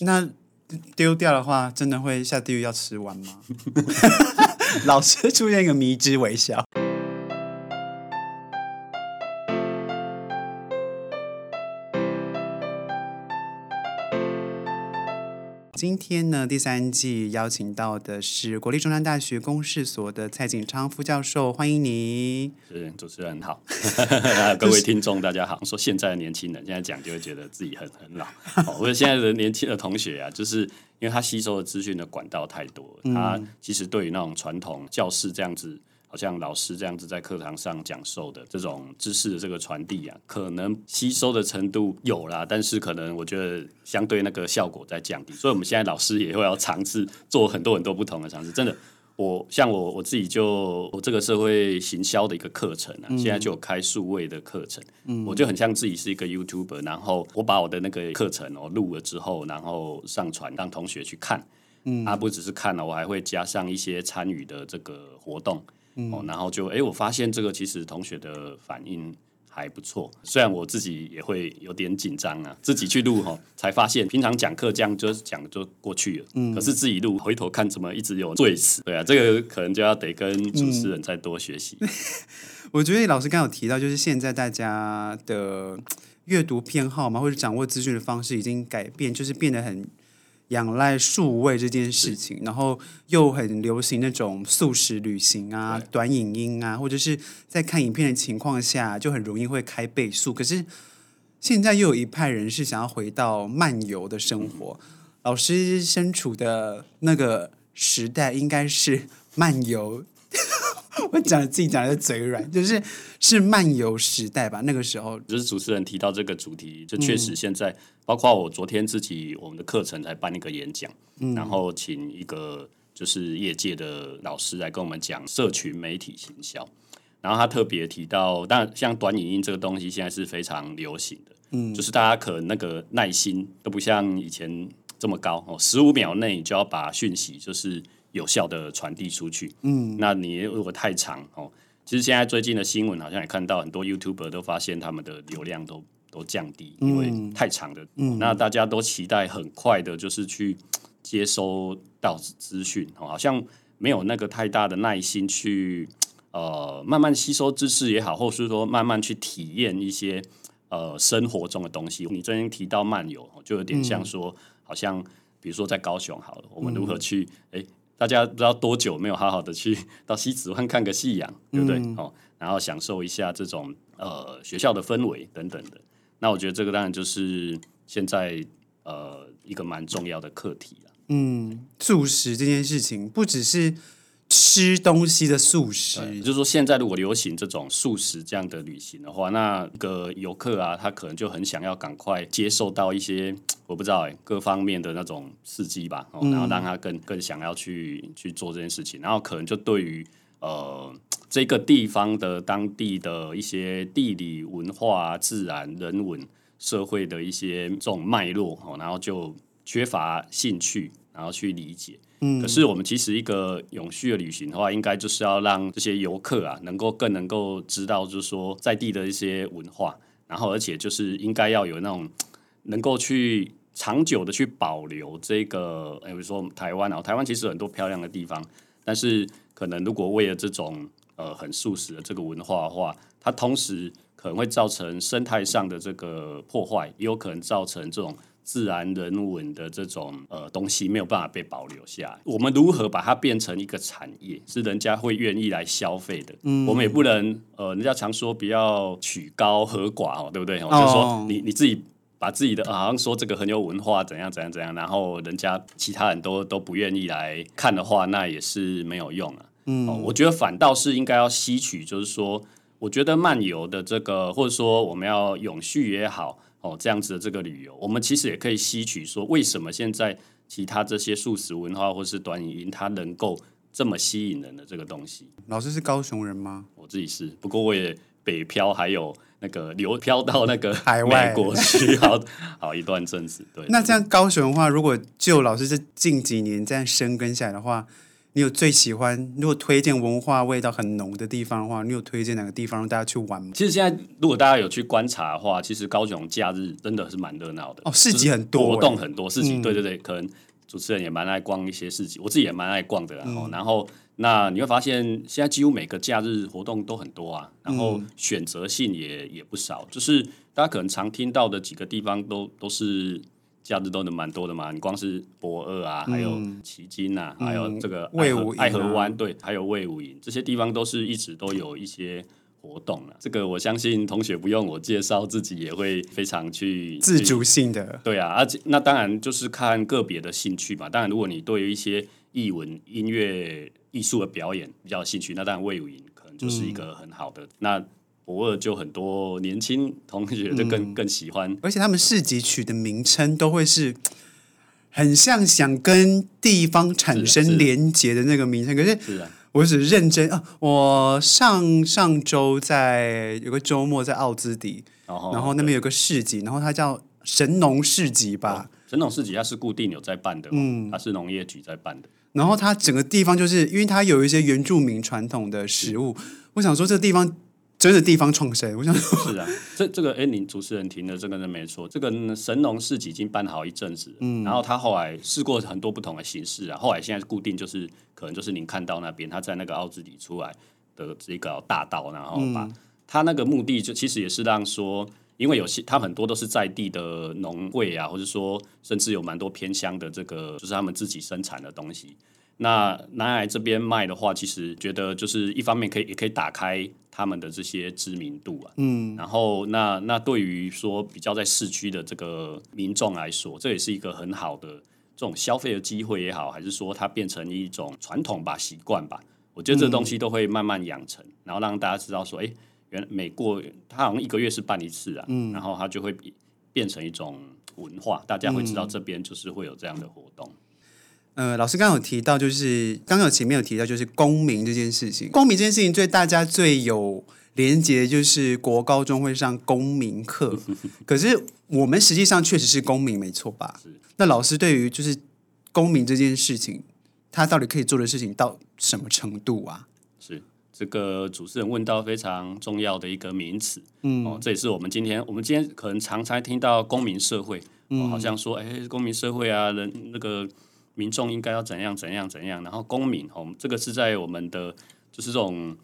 那丢掉的话，真的会下地狱要吃完吗？老师出现一个迷之微笑。今天呢，第三季邀请到的是国立中山大学公事所的蔡锦昌副教授，欢迎你。是主持人好，各位听众大家好。说现在的年轻人现在讲就会觉得自己很很老。我觉得现在的年轻的同学啊，就是因为他吸收的资讯的管道太多，他其实对于那种传统教室这样子。好像老师这样子在课堂上讲授的这种知识的这个传递啊，可能吸收的程度有啦，但是可能我觉得相对那个效果在降低，所以我们现在老师也会要尝试做很多很多不同的尝试。真的，我像我我自己就我这个社会行销的一个课程啊，现在就有开数位的课程，嗯，我就很像自己是一个 YouTuber，然后我把我的那个课程哦录了之后，然后上传让同学去看，嗯，啊不只是看了，我还会加上一些参与的这个活动。哦，然后就哎，我发现这个其实同学的反应还不错，虽然我自己也会有点紧张啊，自己去录哈，才发现平常讲课这样就讲就过去了，嗯，可是自己录回头看怎么一直有赘词，对啊，这个可能就要得跟主持人再多学习。嗯、我觉得老师刚刚有提到，就是现在大家的阅读偏好嘛，或者掌握资讯的方式已经改变，就是变得很。仰赖数位这件事情，然后又很流行那种素食旅行啊、短影音啊，或者是在看影片的情况下，就很容易会开倍速。可是现在又有一派人是想要回到漫游的生活。老师身处的那个时代，应该是漫游。我讲自己讲的嘴软，就是是漫游时代吧。那个时候，就是主持人提到这个主题，就确实现在，嗯、包括我昨天自己我们的课程才办一个演讲，嗯、然后请一个就是业界的老师来跟我们讲社群媒体行销。然后他特别提到，当然像短影音这个东西现在是非常流行的，嗯，就是大家可能那个耐心都不像以前这么高哦，十五秒内就要把讯息就是。有效的传递出去，嗯，那你如果太长哦，其实现在最近的新闻好像也看到很多 YouTuber 都发现他们的流量都都降低，因为太长的，嗯，那大家都期待很快的，就是去接收到资讯，好像没有那个太大的耐心去呃慢慢吸收知识也好，或是说慢慢去体验一些呃生活中的东西。你最近提到漫游，就有点像说，嗯、好像比如说在高雄好了，我们如何去哎。嗯大家不知道多久没有好好的去 到西子湾看个夕阳，对不对？嗯、哦，然后享受一下这种呃学校的氛围等等的。那我觉得这个当然就是现在呃一个蛮重要的课题了。嗯，素食这件事情不只是。吃东西的素食，就是说，现在如果流行这种素食这样的旅行的话，那个游客啊，他可能就很想要赶快接受到一些 我不知道哎各方面的那种刺激吧，然后让他更更想要去去做这件事情，然后可能就对于呃 这个地方的当地的一些地理文化、自然、人文、社会的一些这种脉络哦，然后就缺乏兴趣，然后去理解。可是我们其实一个永续的旅行的话，应该就是要让这些游客啊，能够更能够知道，就是说在地的一些文化，然后而且就是应该要有那种能够去长久的去保留这个，比如说台湾啊，台湾其实很多漂亮的地方，但是可能如果为了这种呃很素食的这个文化的话，它同时可能会造成生态上的这个破坏，也有可能造成这种。自然人文的这种呃东西没有办法被保留下来，我们如何把它变成一个产业，是人家会愿意来消费的？嗯，我们也不能呃，人家常说不要曲高和寡哦，对不对？哦，就是说你你自己把自己的好像说这个很有文化，怎样怎样怎样，然后人家其他人都都不愿意来看的话，那也是没有用啊。嗯，我觉得反倒是应该要吸取，就是说，我觉得漫游的这个，或者说我们要永续也好。哦，这样子的这个旅游，我们其实也可以吸取说，为什么现在其他这些素食文化或是短影音，它能够这么吸引人的这个东西。老师是高雄人吗？我自己是，不过我也北漂，还有那个流漂到那个海外美国去好好一段阵子。对，那这样高雄的话，如果就老师这近几年这样深耕下来的话，你有最喜欢？如果推荐文化味道很浓的地方的话，你有推荐哪个地方让大家去玩吗？其实现在如果大家有去观察的话，其实高雄假日真的是蛮热闹的哦，市集很多，活动很多，市集、嗯、对对对，可能主持人也蛮爱逛一些市集，我自己也蛮爱逛的。然后，嗯、然后那你会发现现在几乎每个假日活动都很多啊，然后选择性也也不少，就是大家可能常听到的几个地方都都是。假日都能蛮多的嘛，你光是博二啊，还有旗津呐，还有这个爱河爱河湾，对，还有魏武营这些地方都是一直都有一些活动了。这个我相信同学不用我介绍，自己也会非常去自主性的。对啊，而且那当然就是看个别的兴趣嘛。当然，如果你对于一些艺文、音乐、艺术的表演比较有兴趣，那当然魏武营可能就是一个很好的、嗯、那。驳二就很多年轻同学就更、嗯、更喜欢，而且他们市集取的名称都会是 很像想跟地方产生连结的那个名称。可是，是啊，我只认真啊，我上上周在有个周末在奥兹迪，哦、然后那边有个市集，然后它叫神农市集吧。哦、神农市集它是固定有在办的，嗯，它是农业局在办的。然后它整个地方就是因为它有一些原住民传统的食物，我想说这个地方。真的地方创生，我想说是啊，这这个哎，你主持人听的这个是没错。这个神农市集已经办好一阵子，嗯，然后他后来试过很多不同的形式啊，后来现在固定就是可能就是您看到那边他在那个奥兹里出来的这个大道，然后把他那个目的就其实也是让说，因为有些他很多都是在地的农会啊，或者说甚至有蛮多偏乡的这个就是他们自己生产的东西。那南来这边卖的话，其实觉得就是一方面可以也可以打开他们的这些知名度啊，嗯，然后那那对于说比较在市区的这个民众来说，这也是一个很好的这种消费的机会也好，还是说它变成一种传统吧、习惯吧，我觉得这东西都会慢慢养成，嗯、然后让大家知道说，哎，原来每过它好像一个月是办一次啊，嗯，然后它就会变成一种文化，大家会知道这边就是会有这样的活动。呃，老师刚刚有提到，就是刚刚有前面有提到，就是公民这件事情。公民这件事情，对大家最有连结，就是国高中会上公民课。可是我们实际上确实是公民，没错吧？是。那老师对于就是公民这件事情，他到底可以做的事情到什么程度啊？是这个主持人问到非常重要的一个名词。嗯，哦，这也是我们今天我们今天可能常常听到公民社会，哦，好像说，哎，公民社会啊，人那个。民众应该要怎样怎样怎样，然后公民我们，这个是在我们的就是这种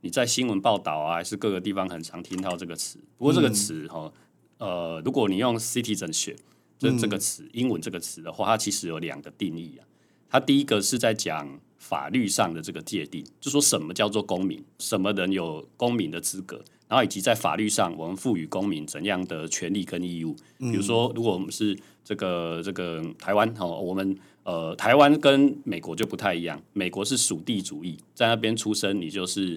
你在新闻报道啊，还是各个地方很常听到这个词。不过这个词哈，嗯、呃，如果你用 citizenship 这这个词，嗯、英文这个词的话，它其实有两个定义啊。它第一个是在讲法律上的这个界定，就说什么叫做公民，什么人有公民的资格，然后以及在法律上我们赋予公民怎样的权利跟义务。比如说，如果我们是这个这个台湾哦，我们呃，台湾跟美国就不太一样。美国是属地主义，在那边出生，你就是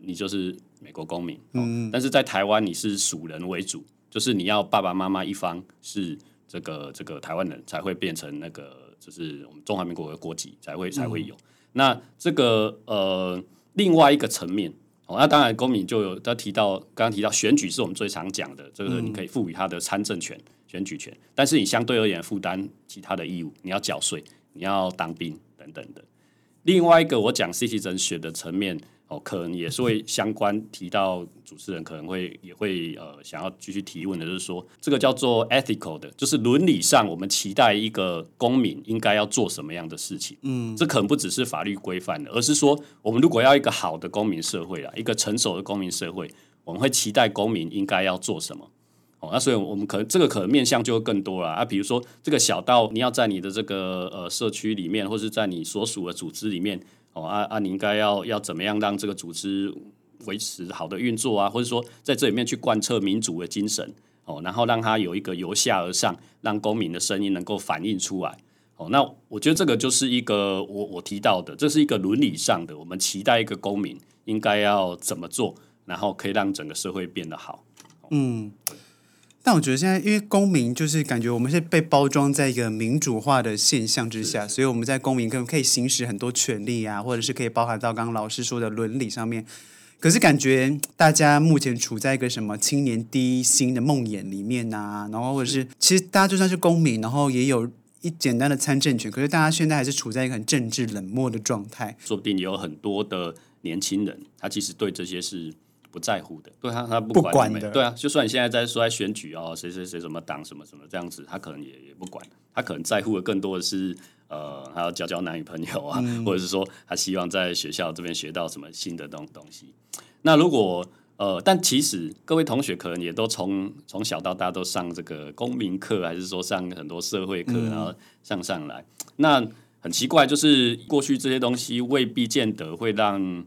你就是美国公民。嗯，但是在台湾，你是属人为主，就是你要爸爸妈妈一方是这个这个台湾人才会变成那个，就是我们中华民国的国籍才会才会有。嗯、那这个呃，另外一个层面哦，那当然公民就有他提到，刚刚提到选举是我们最常讲的，这个你可以赋予他的参政权。选举权，但是你相对而言负担其他的义务，你要缴税，你要当兵等等的。另外一个我讲 citizenship 的层面哦，可能也是会相关提到主持人可能会也会呃想要继续提问的，就是说这个叫做 ethical 的，就是伦理上我们期待一个公民应该要做什么样的事情。嗯，这可能不只是法律规范的，而是说我们如果要一个好的公民社会啊，一个成熟的公民社会，我们会期待公民应该要做什么。那所以，我们可能这个可能面向就会更多了啊。比如说，这个小到你要在你的这个呃社区里面，或是在你所属的组织里面，哦啊啊，你应该要要怎么样让这个组织维持好的运作啊？或者说，在这里面去贯彻民主的精神，哦，然后让它有一个由下而上，让公民的声音能够反映出来。哦，那我觉得这个就是一个我我提到的，这是一个伦理上的，我们期待一个公民应该要怎么做，然后可以让整个社会变得好。嗯。但我觉得现在，因为公民就是感觉我们是被包装在一个民主化的现象之下，所以我们在公民可可以行使很多权利啊，或者是可以包含到刚刚老师说的伦理上面。可是感觉大家目前处在一个什么青年低薪的梦魇里面啊，然后或者是其实大家就算是公民，然后也有一简单的参政权，可是大家现在还是处在一个很政治冷漠的状态。说不定有很多的年轻人，他其实对这些是不在乎的，对他他不管，不管的。对啊，就算你现在在说在选举哦，谁谁谁什么党什么什么这样子，他可能也也不管，他可能在乎的更多的是呃，他要交交男女朋友啊，嗯、或者是说他希望在学校这边学到什么新的东东西。那如果呃，但其实各位同学可能也都从从小到大都上这个公民课，还是说上很多社会课，嗯、然后上上来。那很奇怪，就是过去这些东西未必见得会让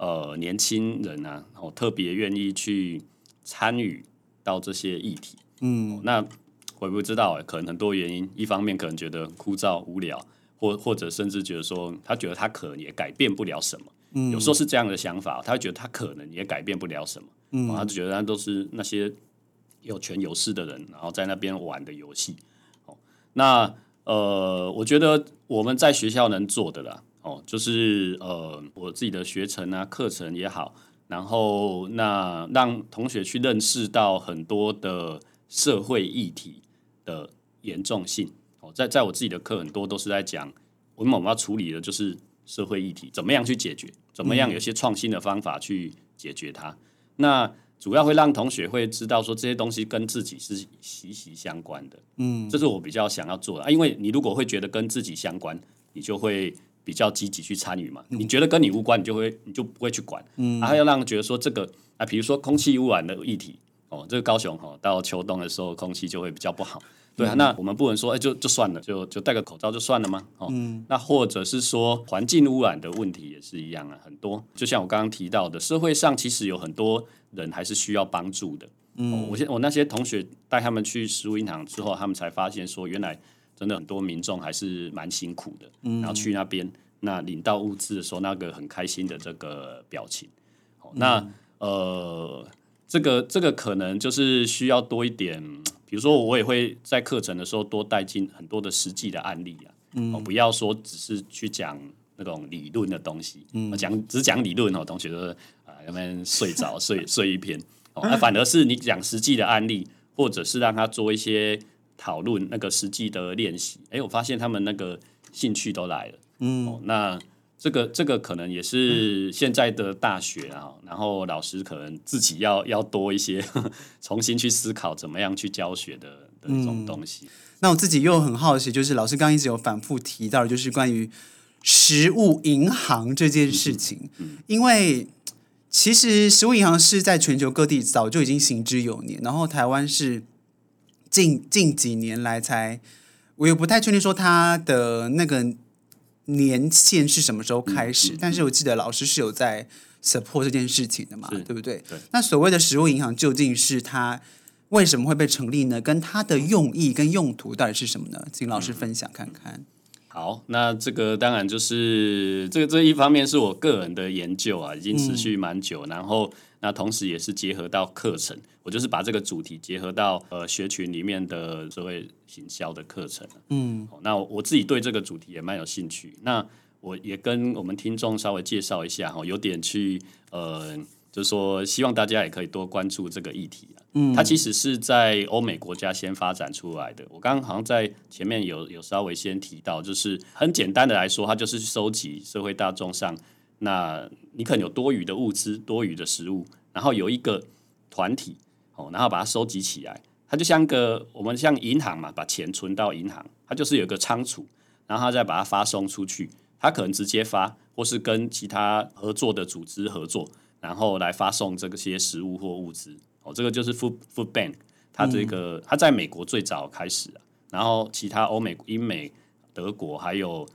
呃年轻人啊，哦特别愿意去参与到这些议题。嗯，哦、那我也不知道，可能很多原因。一方面可能觉得枯燥无聊，或或者甚至觉得说他觉得他可能也改变不了什么。嗯，有时候是这样的想法，他会觉得他可能也改变不了什么，嗯，他就觉得他都是那些有权有势的人，然后在那边玩的游戏。哦，那呃，我觉得我们在学校能做的啦，哦，就是呃，我自己的学程啊、课程也好，然后那让同学去认识到很多的社会议题的严重性。哦，在在我自己的课很多都是在讲，我们我们要处理的就是。社会议题怎么样去解决？怎么样有些创新的方法去解决它？嗯、那主要会让同学会知道说这些东西跟自己是息息相关的。嗯，这是我比较想要做的啊。因为你如果会觉得跟自己相关，你就会比较积极去参与嘛。嗯、你觉得跟你无关，你就会你就不会去管。嗯，然后要让人觉得说这个啊，比如说空气污染的议题哦，这个高雄哦，到秋冬的时候空气就会比较不好。对啊，那我们不能说，哎，就就算了，就就戴个口罩就算了吗？哦，嗯、那或者是说环境污染的问题也是一样啊，很多。就像我刚刚提到的，社会上其实有很多人还是需要帮助的。嗯，哦、我现我那些同学带他们去食物银行之后，他们才发现说，原来真的很多民众还是蛮辛苦的。嗯，然后去那边，那领到物资的时候，那个很开心的这个表情。哦，那、嗯、呃，这个这个可能就是需要多一点。比如说，我也会在课程的时候多带进很多的实际的案例啊，嗯、哦，不要说只是去讲那种理论的东西，嗯，讲只讲理论哦，同学都是啊，要不然睡着睡 睡一篇，哦，那反而是你讲实际的案例，或者是让他做一些讨论那个实际的练习，哎，我发现他们那个兴趣都来了，嗯，哦，那。这个这个可能也是现在的大学啊，然后老师可能自己要要多一些 重新去思考怎么样去教学的的一种东西。嗯，那我自己又很好奇，就是老师刚刚一直有反复提到的，就是关于食物银行这件事情。嗯，嗯，因为其实食物银行是在全球各地早就已经行之有年，然后台湾是近近几年来才，我也不太确定说他的那个。年限是什么时候开始？嗯嗯嗯、但是我记得老师是有在 support 这件事情的嘛，对不对？对，那所谓的食物银行究竟是它为什么会被成立呢？跟它的用意跟用途到底是什么呢？请老师分享看看。嗯、好，那这个当然就是这个这一方面是我个人的研究啊，已经持续蛮久，嗯、然后。那同时也是结合到课程，我就是把这个主题结合到呃学群里面的所谓行销的课程。嗯，那我自己对这个主题也蛮有兴趣。那我也跟我们听众稍微介绍一下哈，有点去呃，就是说希望大家也可以多关注这个议题。嗯，它其实是在欧美国家先发展出来的。我刚刚好像在前面有有稍微先提到，就是很简单的来说，它就是收集社会大众上。那你可能有多余的物资、多余的食物，然后有一个团体哦，然后把它收集起来，它就像个我们像银行嘛，把钱存到银行，它就是有个仓储，然后它再把它发送出去，它可能直接发，或是跟其他合作的组织合作，然后来发送这些食物或物资。哦，这个就是 food food bank，它这个它在美国最早开始，然后其他欧美、英美、德国还有。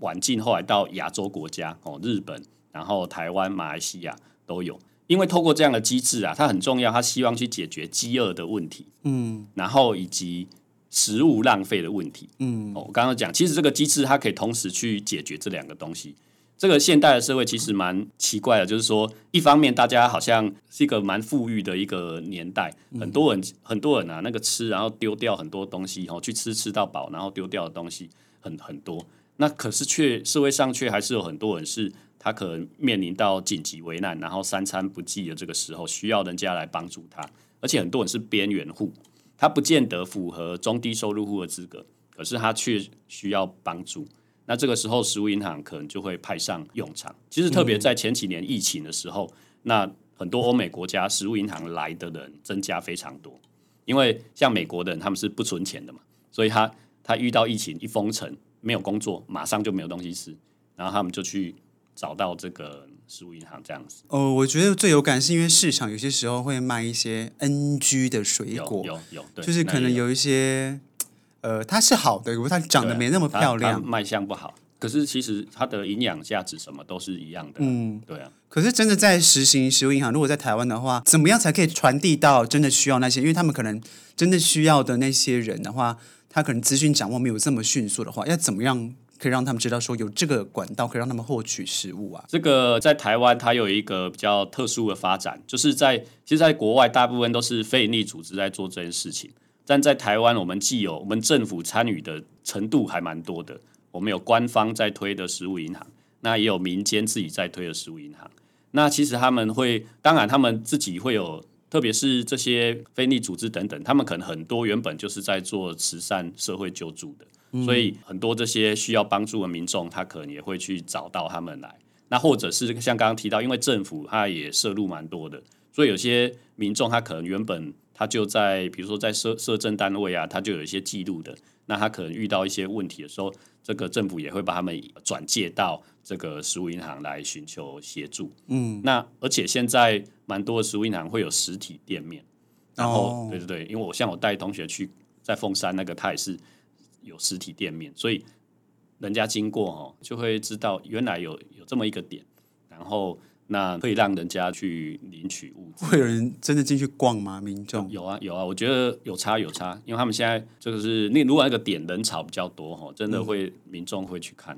晚近后来到亚洲国家哦，日本，然后台湾、马来西亚都有，因为透过这样的机制啊，它很重要，它希望去解决饥饿的问题，嗯，然后以及食物浪费的问题，嗯，哦，我刚刚讲，其实这个机制它可以同时去解决这两个东西。这个现代的社会其实蛮奇怪的，就是说，一方面大家好像是一个蛮富裕的一个年代，很多人很多人啊，那个吃然后丢掉很多东西，哦，去吃吃到饱，然后丢掉的东西很很多。那可是却社会上却还是有很多人是，他可能面临到紧急危难，然后三餐不继的这个时候，需要人家来帮助他。而且很多人是边缘户，他不见得符合中低收入户的资格，可是他却需要帮助。那这个时候，食物银行可能就会派上用场。其实，特别在前几年疫情的时候，那很多欧美国家食物银行来的人增加非常多。因为像美国的人，他们是不存钱的嘛，所以他他遇到疫情一封城，没有工作，马上就没有东西吃，然后他们就去找到这个食物银行这样子。哦，我觉得最有感是因为市场有些时候会卖一些 NG 的水果，有有，有就是可能有一些。呃，它是好的，如果它长得没那么漂亮，卖相不好。可是其实它的营养价值什么都是一样的。嗯，对啊。可是真的在实行食物银行，如果在台湾的话，怎么样才可以传递到真的需要那些？因为他们可能真的需要的那些人的话，他可能资讯掌握没有这么迅速的话，要怎么样可以让他们知道说有这个管道可以让他们获取食物啊？这个在台湾它有一个比较特殊的发展，就是在其实，在国外大部分都是非营利组织在做这件事情。但在台湾，我们既有我们政府参与的程度还蛮多的，我们有官方在推的食物银行，那也有民间自己在推的食物银行。那其实他们会，当然他们自己会有，特别是这些非利组织等等，他们可能很多原本就是在做慈善社会救助的，嗯、所以很多这些需要帮助的民众，他可能也会去找到他们来。那或者是像刚刚提到，因为政府他也涉入蛮多的，所以有些民众他可能原本。他就在，比如说在社社政单位啊，他就有一些记录的。那他可能遇到一些问题的时候，这个政府也会把他们转借到这个食物银行来寻求协助。嗯，那而且现在蛮多的食物银行会有实体店面。然后，哦、对对对，因为我像我带同学去在凤山那个，他也是有实体店面，所以人家经过哦，就会知道原来有有这么一个点，然后。那可以让人家去领取物资，会有人真的进去逛吗？民众有啊有啊，我觉得有差有差，因为他们现在就是那如果那个点人潮比较多哈，真的会、嗯、民众会去看。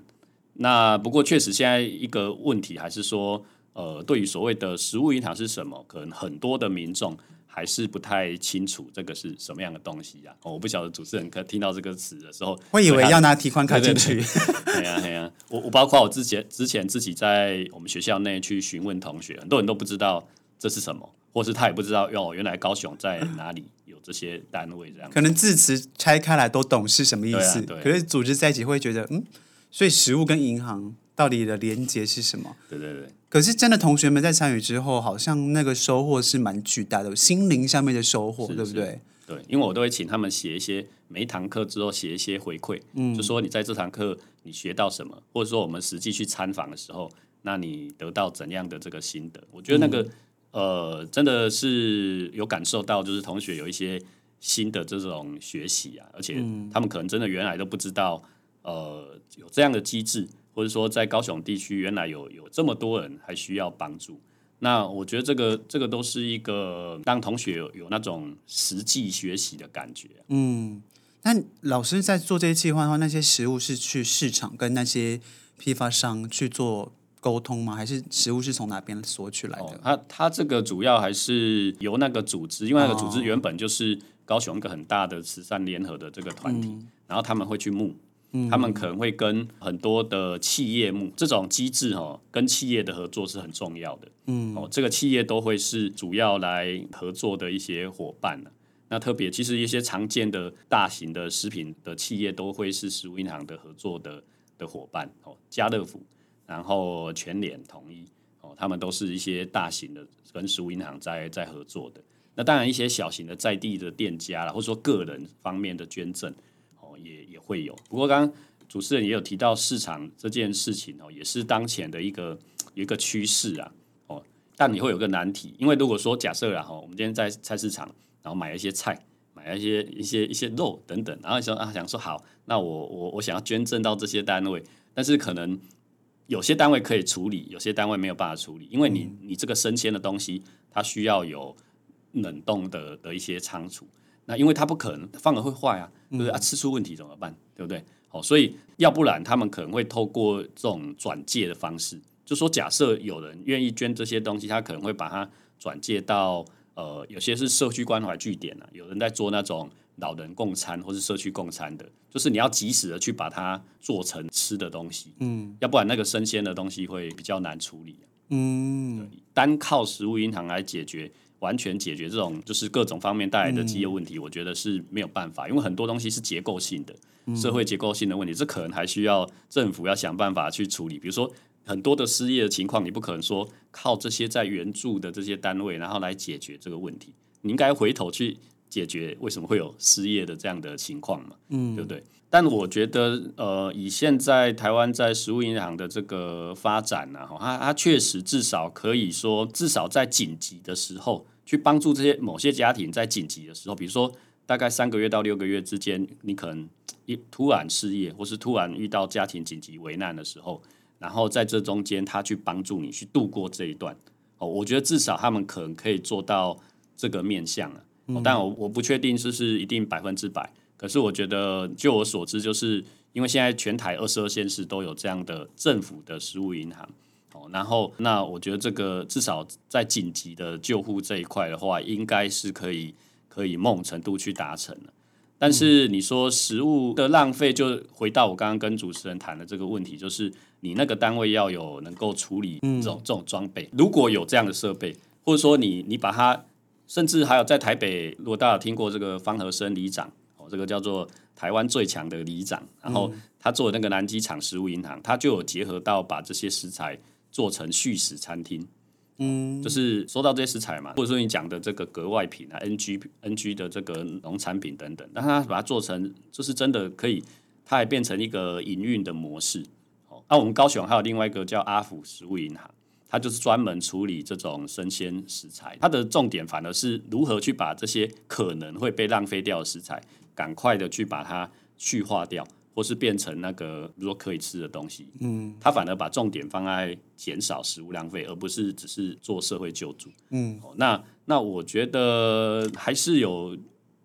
那不过确实现在一个问题还是说，呃，对于所谓的食物银行是什么，可能很多的民众。还是不太清楚这个是什么样的东西呀、啊哦？我不晓得主持人可听到这个词的时候，会以为要拿提款卡进去。对呀对呀，我我包括我之前之前自己在我们学校内去询问同学，很多人都不知道这是什么，或是他也不知道哦，原来高雄在哪里有这些单位这样。可能字词拆开来都懂是什么意思，对啊对，可是组织在一起会觉得，嗯，所以食物跟银行到底的连接是什么？对对对。可是真的，同学们在参与之后，好像那个收获是蛮巨大的，心灵上面的收获，对不对？对，因为我都会请他们写一些每一堂课之后写一些回馈，嗯，就说你在这堂课你学到什么，或者说我们实际去参访的时候，那你得到怎样的这个心得？我觉得那个、嗯、呃，真的是有感受到，就是同学有一些新的这种学习啊，而且他们可能真的原来都不知道，呃，有这样的机制。或者说，在高雄地区，原来有有这么多人还需要帮助，那我觉得这个这个都是一个让同学有有那种实际学习的感觉。嗯，那老师在做这些计划的话，那些食物是去市场跟那些批发商去做沟通吗？还是食物是从哪边索取来的？哦、他他这个主要还是由那个组织，因为那个组织原本就是高雄一个很大的慈善联合的这个团体，嗯、然后他们会去募。他们可能会跟很多的企业募这种机制哦，跟企业的合作是很重要的。嗯，哦，这个企业都会是主要来合作的一些伙伴。那特别其实一些常见的大型的食品的企业都会是食物银行的合作的的伙伴哦，家乐福，然后全联、统一哦，他们都是一些大型的跟食物银行在在合作的。那当然一些小型的在地的店家啦，或者说个人方面的捐赠。也也会有，不过刚刚主持人也有提到市场这件事情哦，也是当前的一个一个趋势啊哦。但你会有个难题，因为如果说假设啊哈，我们今天在菜市场，然后买了一些菜，买了一些一些一些肉等等，然后想啊想说好，那我我我想要捐赠到这些单位，但是可能有些单位可以处理，有些单位没有办法处理，因为你你这个生鲜的东西，它需要有冷冻的的一些仓储。那因为它不可能放了会坏啊，对不对啊？吃出问题怎么办？对不对？好，所以要不然他们可能会透过这种转借的方式，就说假设有人愿意捐这些东西，他可能会把它转借到呃，有些是社区关怀据点啊，有人在做那种老人共餐或是社区共餐的，就是你要及时的去把它做成吃的东西，嗯，要不然那个生鲜的东西会比较难处理，嗯，单靠食物银行来解决。完全解决这种就是各种方面带来的饥饿问题，嗯，我觉得是没有办法，因为很多东西是结构性的。社会结构性的问题，这可能还需要政府要想办法去处理。比如说很多的失业的情况，你不可能说靠这些在援助的这些单位，然后来解决这个问题。你应该回头去解决为什么会有失业的这样的情况嘛？嗯，对不对？但我觉得，呃，以现在台湾在食物银行的这个发展呢，哈，它它确实至少可以说，至少在紧急的时候，去帮助这些某些家庭在紧急的时候，比如说大概三个月到六个月之间，你可能一突然失业，或是突然遇到家庭紧急危难的时候，然后在这中间，他去帮助你去度过这一段。哦，我觉得至少他们可能可以做到这个面向了。哦，但我我不确定是不是一定百分之百。可是我觉得，就我所知，就是因为现在全台二十二县市都有这样的政府的实物银行，哦，然后那我觉得这个至少在紧急的救护这一块的话，应该是可以可以某种程度去达成的。但是你说食物的浪费，就回到我刚刚跟主持人谈的这个问题，就是你那个单位要有能够处理这种这种装备，如果有这样的设备，或者说你你把它，甚至还有在台北，如果大家有听过这个方和生里长。哦这个叫做台湾最强的里长，然后他做的那个南机场食物银行，他就有结合到把这些食材做成续食餐厅，嗯，就是收到这些食材嘛，或者说你讲的这个格外品啊，NG NG 的这个农产品等等，但它把它做成，就是真的可以，它还变成一个营运的模式。哦，那我们高雄还有另外一个叫阿福食物银行。它就是专门处理这种生鲜食材，它的重点反而是如何去把这些可能会被浪费掉的食材，赶快的去把它去化掉，或是变成那个如果可以吃的东西。嗯，他反而把重点放在减少食物浪费，而不是只是做社会救助。嗯，那那我觉得还是有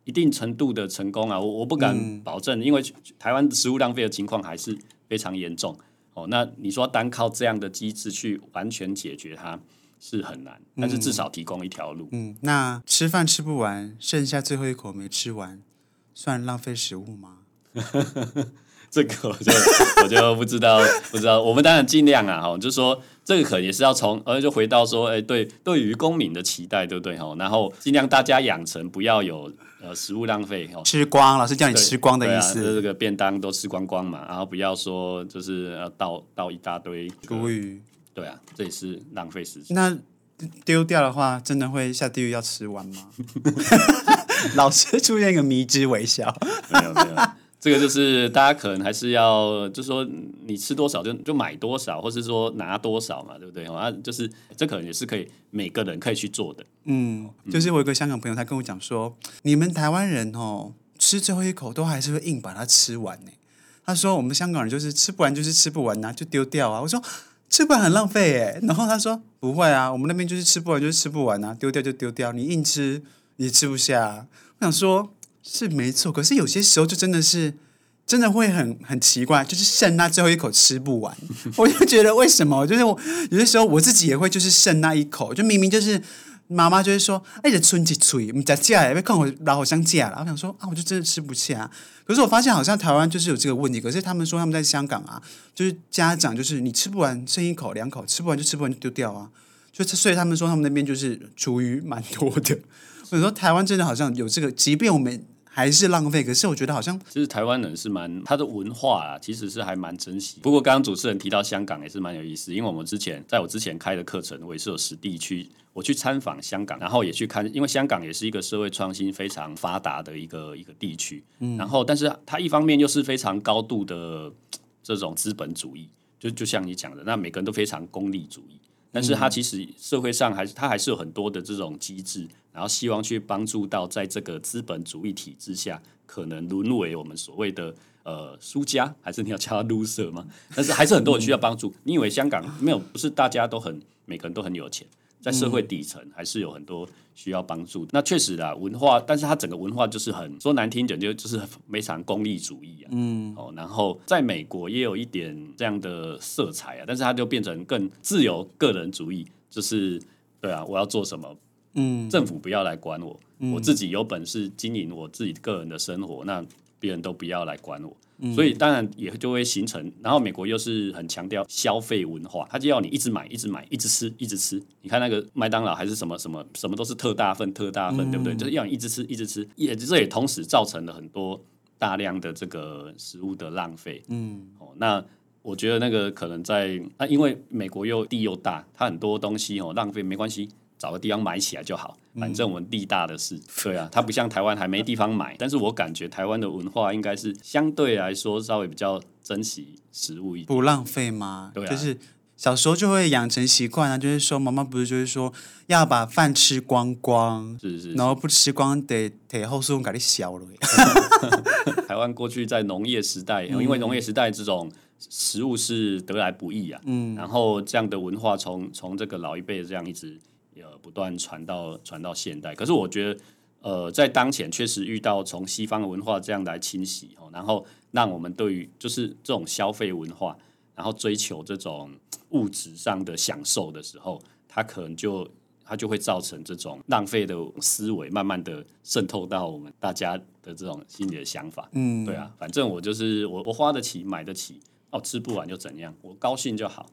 一定程度的成功啊，我我不敢保证，因为台湾食物浪费的情况还是非常严重。哦，那你说单靠这样的机制去完全解决它是很难，但是至少提供一条路。嗯，那吃饭吃不完，剩下最后一口没吃完，算浪费食物吗？这个我就我就不知道，不知道。我们当然尽量啊，哈，就是说这个可能也是要从，呃，就回到说，哎，对，对于公民的期待，对不对？哈，然后尽量大家养成不要有。呃，食物浪费哈，吃光，老师叫你吃光的意思，啊、这个便当都吃光光嘛，然后不要说就是要倒倒一大堆多余，对啊，这也是浪费食材。那丢掉的话，真的会下地狱要吃完吗？老师出现一个迷之微笑，没有没有。这个就是大家可能还是要，就是说你吃多少就就买多少，或是说拿多少嘛，对不对？啊，就是这可能也是可以每个人可以去做的。嗯，就是我有个香港朋友，他跟我讲说，你们台湾人哦，吃最后一口都还是会硬把它吃完呢。他说我们香港人就是吃不完就是吃不完呐，就丢掉啊。我说吃不完很浪费哎，然后他说不会啊，我们那边就是吃不完就是吃不完啊，丢掉就丢掉，你硬吃你吃不下。我想说。是没错，可是有些时候就真的是，真的会很很奇怪，就是剩那最后一口吃不完，我就觉得为什么？就是我有些时候我自己也会就是剩那一口，就明明就是妈妈就会说，哎，这春节脆，你再嫁也被看我老好像嫁了，我想说啊，我就真的吃不下。可是我发现好像台湾就是有这个问题，可是他们说他们在香港啊，就是家长就是你吃不完剩一口两口，吃不完就吃不完就丢掉啊，就所以他们说他们那边就是厨余蛮多的。我说台湾真的好像有这个，即便我们。还是浪费，可是我觉得好像其实台湾人是蛮他的文化啊，其实是还蛮珍惜。不过刚刚主持人提到香港也是蛮有意思，因为我们之前在我之前开的课程，我也是有实地去我去参访香港，然后也去看，因为香港也是一个社会创新非常发达的一个一个地区。嗯，然后但是它一方面又是非常高度的 这种资本主义，就就像你讲的，那每个人都非常功利主义。但是它其实社会上还是它还是有很多的这种机制，然后希望去帮助到在这个资本主义体制下可能沦为我们所谓的呃输家，还是你要叫他 loser 吗？但是还是很多人需要帮助。你以为香港没有？不是大家都很每个人都很有钱？在社会底层还是有很多需要帮助的。那确实啦，文化，但是它整个文化就是很说难听点，就就是非常功利主义啊。嗯，哦，然后在美国也有一点这样的色彩啊，但是它就变成更自由个人主义，就是对啊，我要做什么，嗯，政府不要来管我，我自己有本事经营我自己个人的生活，那别人都不要来管我。所以当然也就会形成，然后美国又是很强调消费文化，他就要你一直买、一直买、一直吃、一直吃。你看那个麦当劳还是什么什么什么都是特大份、特大份，对不对？就是要你一直吃、一直吃。也这也同时造成了很多大量的这个食物的浪费。嗯，哦，那我觉得那个可能在啊，因为美国又地又大，它很多东西哦浪费没关系。找个地方买起来就好，反正我们地大的是，对啊，它不像台湾还没地方买。但是我感觉台湾的文化应该是相对来说稍微比较珍惜食物一点，不浪费吗？对啊，就是小时候就会养成习惯啊，就是说妈妈不是就是说要把饭吃光光，是是，是，然后不吃光得得后事用给你消了。台湾过去在农业时代，因为农业时代这种食物是得来不易啊，嗯，然后这样的文化从从这个老一辈这样一直。呃，不断传到传到现代，可是我觉得，呃，在当前确实遇到从西方的文化这样来侵袭哦，然后让我们对于就是这种消费文化，然后追求这种物质上的享受的时候，它可能就它就会造成这种浪费的思维，慢慢的渗透到我们大家的这种心里的想法。嗯，对啊，反正我就是我我花得起买得起，哦，吃不完就怎样，我高兴就好。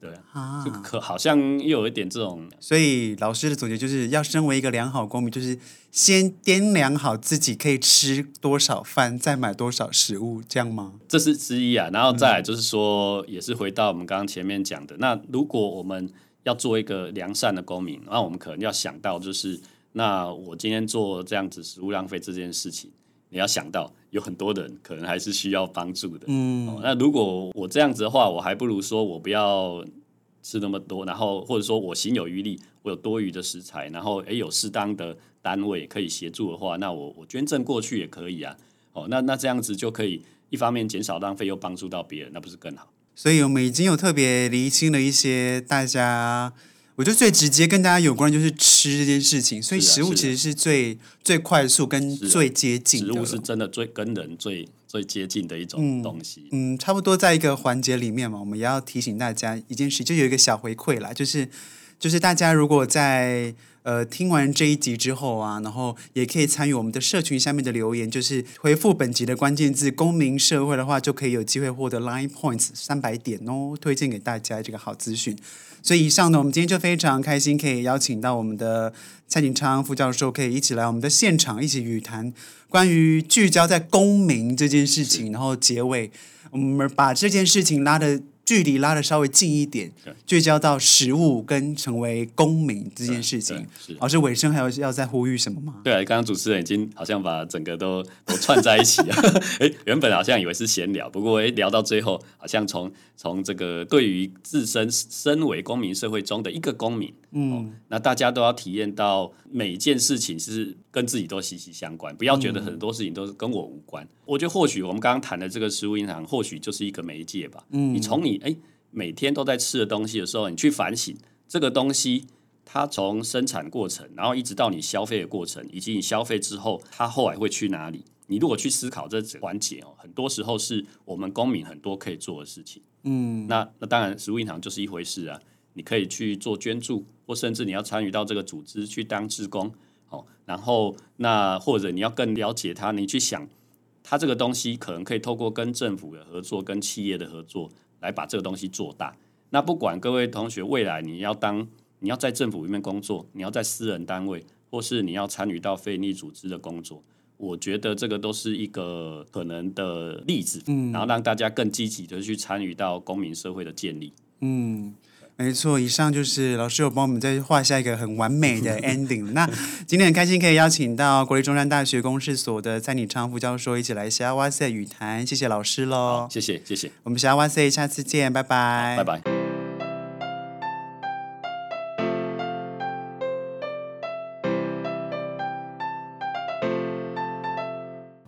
对啊，就可好像又有一点这种，所以老师的总结就是要身为一个良好公民，就是先掂量好自己可以吃多少饭，再买多少食物，这样吗？这是之一啊，然后再来就是说，嗯、也是回到我们刚刚前面讲的，那如果我们要做一个良善的公民，那我们可能要想到，就是那我今天做这样子食物浪费这件事情。你要想到有很多人可能还是需要帮助的，嗯、哦，那如果我这样子的话，我还不如说我不要吃那么多，然后或者说我行有余力，我有多余的食材，然后诶有适当的单位可以协助的话，那我我捐赠过去也可以啊，哦，那那这样子就可以一方面减少浪费，又帮助到别人，那不是更好？所以我们已经有特别厘清了一些大家。我觉得最直接跟大家有关的就是吃这件事情，所以食物其实是最最快速跟最接近的。食物是真的最跟人最最接近的一种东西。嗯，嗯，差不多在一个环节里面嘛，我们也要提醒大家一件事，就有一个小回馈啦，就是就是大家如果在呃听完这一集之后啊，然后也可以参与我们的社群下面的留言，就是回复本集的关键字“公民社会”的话，就可以有机会获得 Line Points 三百点哦，推荐给大家这个好资讯。所以以上呢，我们今天就非常开心，可以邀请到我们的蔡锦昌副教授，可以一起来我们的现场，一起语谈关于聚焦在公民这件事情，然后结尾我们把这件事情拉的。距离拉的稍微近一点，聚焦到食物跟成为公民这件事情。老师尾声还有要再呼吁什么吗？对啊，刚刚主持人已经好像把整个都 都串在一起了。哎，原本好像以为是闲聊，不过哎，聊到最后，好像从从这个对于自身身为公民社会中的一个公民。嗯、哦，那大家都要体验到每一件事情是跟自己都息息相关，不要觉得很多事情都是跟我无关。嗯、我觉得或许我们刚刚谈的这个食物银行，或许就是一个媒介吧。嗯，你从你哎每天都在吃的东西的时候，你去反省这个东西，它从生产过程，然后一直到你消费的过程，以及你消费之后，它后来会去哪里？你如果去思考这环节哦，很多时候是我们公民很多可以做的事情。嗯，那那当然，食物银行就是一回事啊。你可以去做捐助，或甚至你要参与到这个组织去当志工，哦，然后那或者你要更了解它，你去想，它这个东西可能可以透过跟政府的合作、跟企业的合作来把这个东西做大。那不管各位同学未来你要当，你要在政府里面工作，你要在私人单位，或是你要参与到非营利组织的工作，我觉得这个都是一个可能的例子，嗯，然后让大家更积极的去参与到公民社会的建立，嗯。没错，以上就是老师有帮我们再画下一个很完美的 ending。那今天很开心可以邀请到国立中山大学公事所的蔡锦昌副教授一起来西啊湾 SAY 语谈，谢谢老师喽。谢谢谢谢，我们西啊湾 SAY 下次见，拜拜，拜拜。